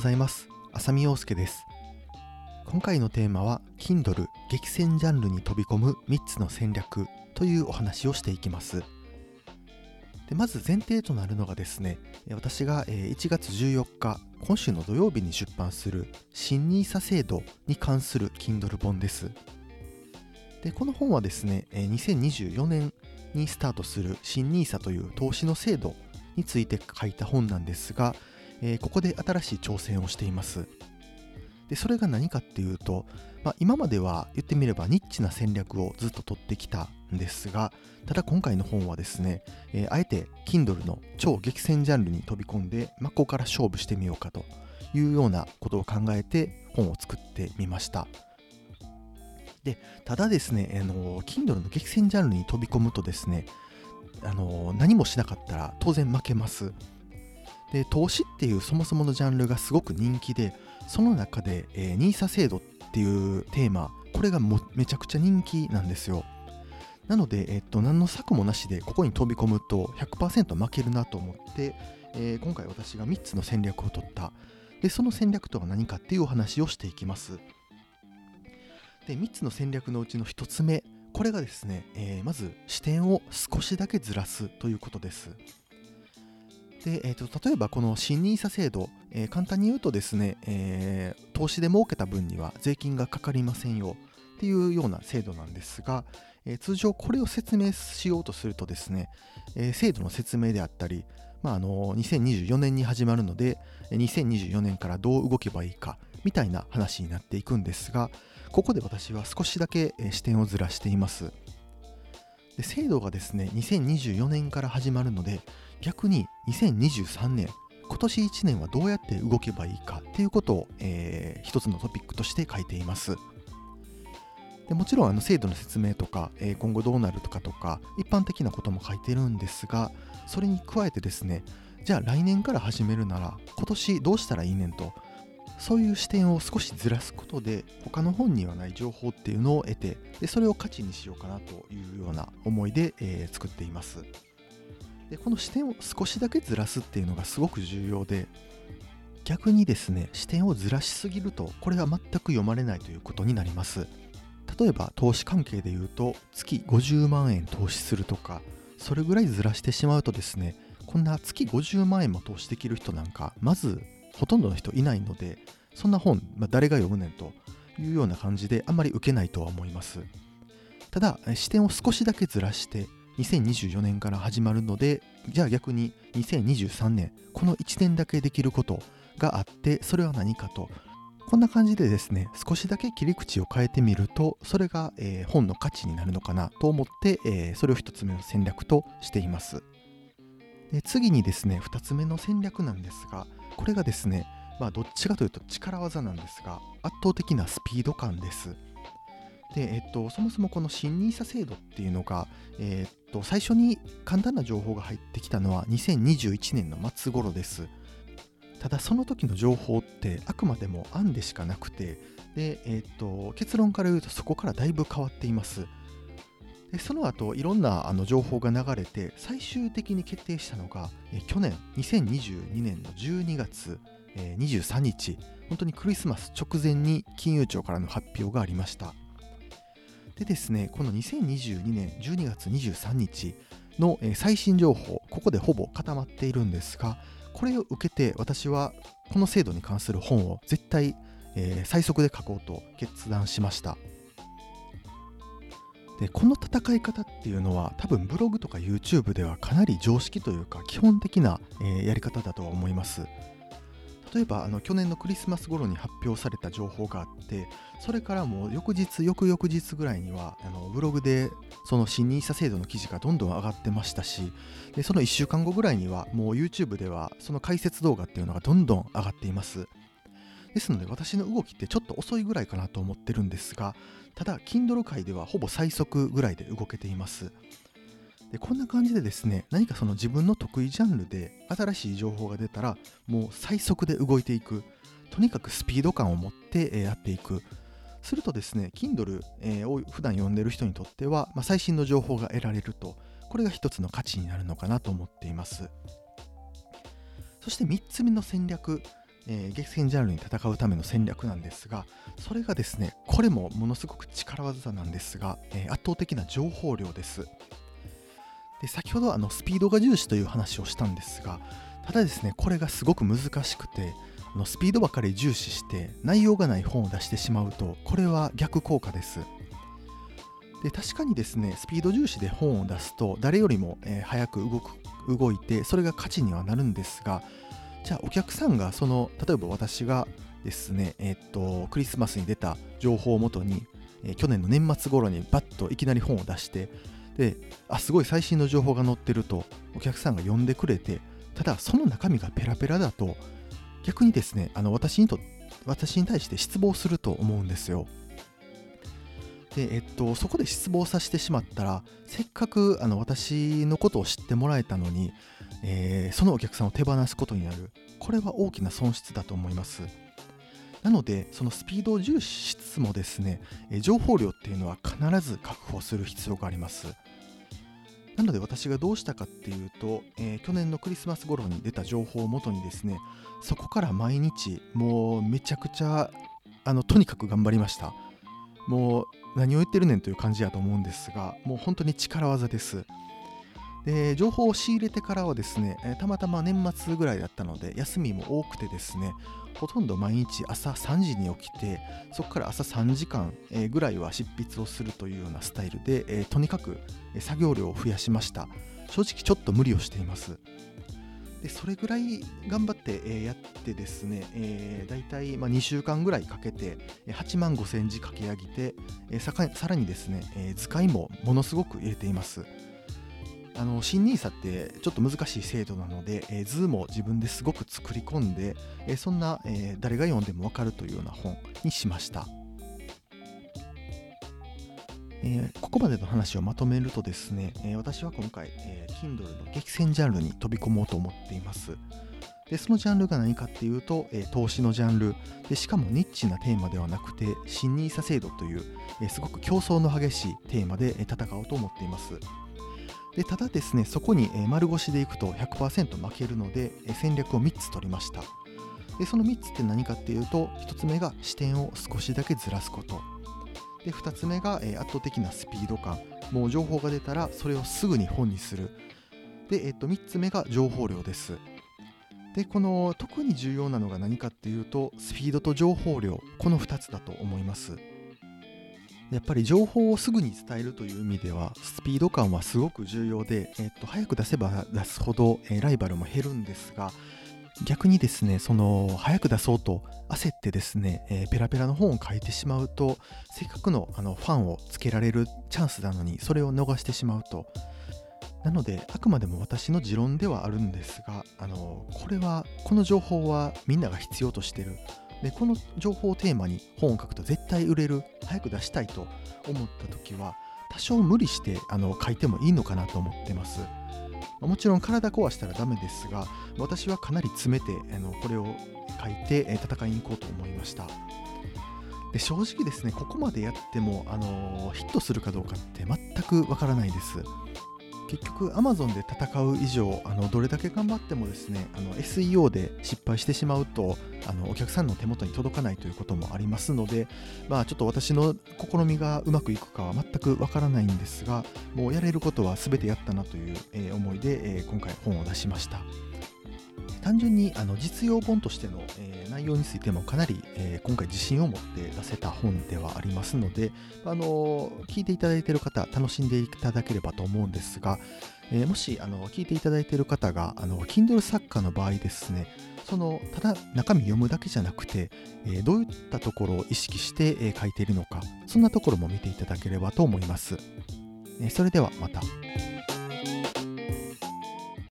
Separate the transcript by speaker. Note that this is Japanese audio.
Speaker 1: ございます。浅見陽介です。今回のテーマは Kindle 激戦ジャンルに飛び込む3つの戦略というお話をしていきます。でまず前提となるのがですね、私が1月14日、今週の土曜日に出版する新 NISA 制度に関する Kindle 本です。でこの本はですね、2024年にスタートする新 NISA という投資の制度について書いた本なんですが、えー、ここで新しい挑戦をしています。でそれが何かっていうと、まあ、今までは言ってみればニッチな戦略をずっと取ってきたんですがただ今回の本はですね、えー、あえて Kindle の超激戦ジャンルに飛び込んで真っ向から勝負してみようかというようなことを考えて本を作ってみましたでただですね、あの Kindle の激戦ジャンルに飛び込むとですねあの何もしなかったら当然負けますで投資っていうそもそものジャンルがすごく人気でその中で、えー、NISA 制度っていうテーマこれがもめちゃくちゃ人気なんですよ。なので、えっと、何の策もなしでここに飛び込むと100%負けるなと思って、えー、今回私が3つの戦略を取った。でその戦略とは何かっていうお話をしていきます。で3つの戦略のうちの1つ目これがですね、えー、まず視点を少しだけずらすということです。で、えーと、例えばこの新 NISA 制度、えー、簡単に言うとですね、えー、投資で儲けた分には税金がかかりませんよっていうような制度なんですが、えー、通常これを説明しようとするとですね、え制度の説明であったり、まあ、あの2024年に始まるので2024年からどう動けばいいかみたいな話になっていくんですがここで私は少しだけ視点をずらしています。で制度がですね2024年から始まるので逆に2023年今年1年はどうやって動けばいいかっていうことを、えー、一つのトピックとして書いています。でもちろんあの制度の説明とか、えー、今後どうなるとかとか一般的なことも書いてるんですがそれに加えてですねじゃあ来年から始めるなら今年どうしたらいいねんとそういう視点を少しずらすことで他の本にはない情報っていうのを得てでそれを価値にしようかなというような思いで、えー、作っています。でこの視点を少しだけずらすっていうのがすごく重要で逆にですね視点をずらしすぎるとこれは全く読まれないということになります例えば投資関係で言うと月50万円投資するとかそれぐらいずらしてしまうとですねこんな月50万円も投資できる人なんかまずほとんどの人いないのでそんな本、まあ、誰が読むねんというような感じであんまり受けないとは思います。ただ視点を少しだけずらして2024年から始まるのでじゃあ逆に2023年この1年だけできることがあってそれは何かと。こんな感じでですね少しだけ切り口を変えてみるとそれが、えー、本の価値になるのかなと思って、えー、それを1つ目の戦略としています。で次にですね2つ目の戦略なんですがこれがですねまあどっちかというと力技なんですが圧倒的なスピード感ですで、えっと、そもそもこの新 NISA 制度っていうのが、えっと、最初に簡単な情報が入ってきたのは2021年の末頃です。ただその時の情報ってあくまでも案でしかなくて、で、えっと、結論から言うとそこからだいぶ変わっています。でその後いろんなあの情報が流れて最終的に決定したのが、去年2022年の12月、え23日本当にクリスマス直前に金融庁からの発表がありました。でですね、この2022年12月23日の最新情報、ここでほぼ固まっているんですが、これを受けて私はこの制度に関する本を絶対、え、最速で書こうと決断しました。でこの戦い方っていうのは多分ブログとか YouTube ではかなり常識というか基本的な、えー、やり方だとは思います。例えばあの去年のクリスマス頃に発表された情報があってそれからもう翌日翌々日ぐらいにはあのブログでその新 NISA 制度の記事がどんどん上がってましたしでその1週間後ぐらいにはもう YouTube ではその解説動画っていうのがどんどん上がっていますですので私の動きってちょっと遅いぐらいかなと思ってるんですがただ Kindle 界ではほぼ最速ぐらいで動けています。でこんな感じでですね何かその自分の得意ジャンルで新しい情報が出たらもう最速で動いていく。とにかくスピード感を持ってやっていく。するとですね Kindle を普段読んでる人にとっては、まあ、最新の情報が得られるとこれが一つの価値になるのかなと思っています。そして3つ目の戦略。えー、激戦ジャンルに戦うための戦略なんですがそれがですねこれもものすごく力技なんですが、えー、圧倒的な情報量です。で先ほどあのスピードが重視という話をしたんですがただですねこれがすごく難しくてあのスピードばかり重視して内容がない本を出してしまうとこれは逆効果です。で確かにですねスピード重視で本を出すと誰よりも、えー、早く動く動いてそれが価値にはなるんですがじゃあお客さんがその例えば私がですねえ、っとクリスマスに出た情報をもとに、え、去年の年末頃にバッといきなり本を出してであすごい最新の情報が載ってるとお客さんが読んでくれてただその中身がペラペラだと逆にですねあの私にと私に対して失望すると思うんですよ。で、えっと、そこで失望させてしまったらせっかくあの私のことを知ってもらえたのに、えー、そのお客さんを手放すことになる。これは大きな損失だと思います。なのでそのスピードを重視しつつもですねえ情報量っていうのは必ず確保する必要があります。なので私がどうしたかっていうと、えー、去年のクリスマス頃に出た情報をもとにですねそこから毎日もうめちゃくちゃあのとにかく頑張りました。もう何を言ってるねんという感じやと思うんですがもう本当に力技です。で情報を仕入れてからはですね、えたまたま年末ぐらいだったので休みも多くてですねほとんど毎日朝3時に起きてそこから朝3時間ぐらいは執筆をするというようなスタイルで、えとにかく作業量を増やしました。正直ちょっと無理をしています。でそれぐらい頑張って、えやってですね、えー、大体、ま、2週間ぐらいかけて8万5千字書き上げて、えささらにですね、え図解もものすごく入れています。あの新 NISA ってちょっと難しい制度なので、えー、図も自分ですごく作り込んで、えー、そんな、えー、誰が読んでもわかるというような本にしました。えー、ここまでの話をまとめるとですね、えー、私は今回、えー、Kindle の激戦ジャンルに飛び込もうと思っています。でそのジャンルが何かっていうと、えー、投資のジャンルでしかもニッチなテーマではなくて新 NISA 制度という、えすごく競争の激しいテーマで、え戦おうと思っています。でただですねそこに、丸腰でいくと100%負けるので、戦略を3つ取りました。でその3つって何かっていうと1つ目が視点を少しだけずらすこと。で2つ目が、圧倒的なスピード感。もう情報が出たらそれをすぐに本にする。で、えっと、3つ目が情報量です。でこの特に重要なのが何かっていうとスピードと情報量。この2つだと思います。やっぱり情報をすぐに伝えるという意味ではスピード感はすごく重要で、えっと、早く出せば出すほど、えライバルも減るんですが逆にですねその早く出そうと焦ってですね、えー、ペラペラの本を書いてしまうとせっかくのあのファンをつけられるチャンスなのにそれを逃してしまうと。なのであくまでも私の持論ではあるんですがあのこれはこの情報はみんなが必要としてる。でこの情報をテーマに本を書くと絶対売れる早く出したいと思った時は多少無理してあの書いてもいいのかなと思ってます。もちろん体壊したらダメですが私はかなり詰めてあのこれを書いて戦いに行こうと思いましたで正直ですねここまでやってもあのヒットするかどうかって全くわからないです結局 Amazon で戦う以上あのどれだけ頑張ってもですねあの SEO で失敗してしまうとあのお客さんの手元に届かないということもありますので、まあ、ちょっと私の試みがうまくいくかは全くわからないんですがもうやれることは全てやったなという、え、思いで、え、今回本を出しました。単純にあの実用本としての、え、内容についてもかなり、え、今回自信を持って出せた本ではありますので、あの聞いていただいている方楽しんでいただければと思うんですが、え、もしあの聞いていただいている方があの Kindle 作家の場合ですねそのただ中身読むだけじゃなくて、えどういったところを意識して、え書いているのかそんなところも見ていただければと思います、えそれではまた。